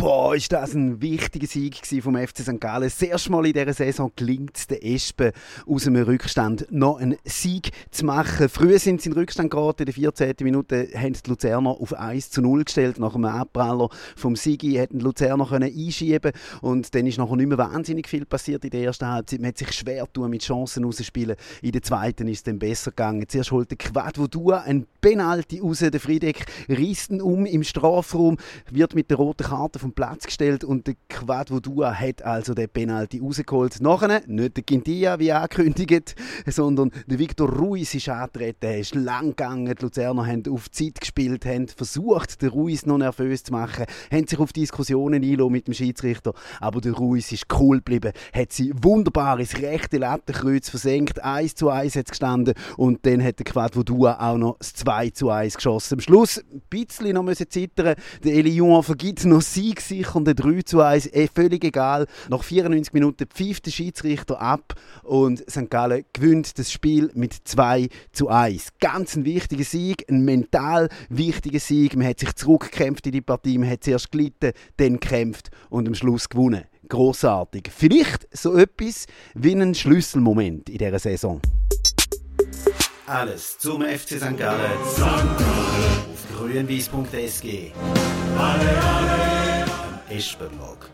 Boah, ist das ein wichtiger Sieg vom FC St. Gallen. Das erste Mal in dieser Saison gelingt es den Espen aus einem Rückstand noch einen Sieg zu machen. Früher sind sie in Rückstand geraten, in der 14. Minute haben die Luzerner auf 1 zu 0 gestellt. Nach einem Abpraller vom Sigi hätten die Luzerner können einschieben und dann ist nachher nicht mehr wahnsinnig viel passiert in der ersten Halbzeit. Man hat sich schwer tun mit Chancen rausspielen. In der zweiten ist es dann besser gegangen. Zuerst holt der Quadvodua ein Penalty raus. Der Friedeck reißt ihn um im Strafraum, wird mit der roten Karte vom Platz gestellt und der Quadvodua hat also den Penalty rausgeholt. Nachher nicht der Quintia, wie angekündigt, sondern der Victor Ruiz ist angetreten. Er ist lang gegangen. Die Luzerner haben auf Zeit gespielt, haben versucht, den Ruiz noch nervös zu machen, haben sich auf Diskussionen eingelassen mit dem Schiedsrichter. Aber der Ruiz ist cool geblieben, hat sie wunderbar ins rechte Lattenkreuz versenkt. 1 zu 1 hat es gestanden und dann hat der Quadvodua auch noch das 2 zu 1 geschossen. Am Schluss ein bisschen noch müssen zittern. Der Elion vergibt noch siegsicher und der 3 zu 1. Eh, völlig egal. Nach 94 Minuten pfeift der Schiedsrichter ab und St. Gallen gewinnt das Spiel mit 2 zu 1. Ganz ein wichtiger Sieg, ein mental wichtiger Sieg. Man hat sich zurückgekämpft in die Partie, man hat zuerst gelitten, dann gekämpft und am Schluss gewonnen. Großartig. Vielleicht so etwas wie ein Schlüsselmoment in dieser Saison. Alles zum FC St. Gallen. St. Gallen. Auf grünwies.sg. Alle, alle. Am Espenblog.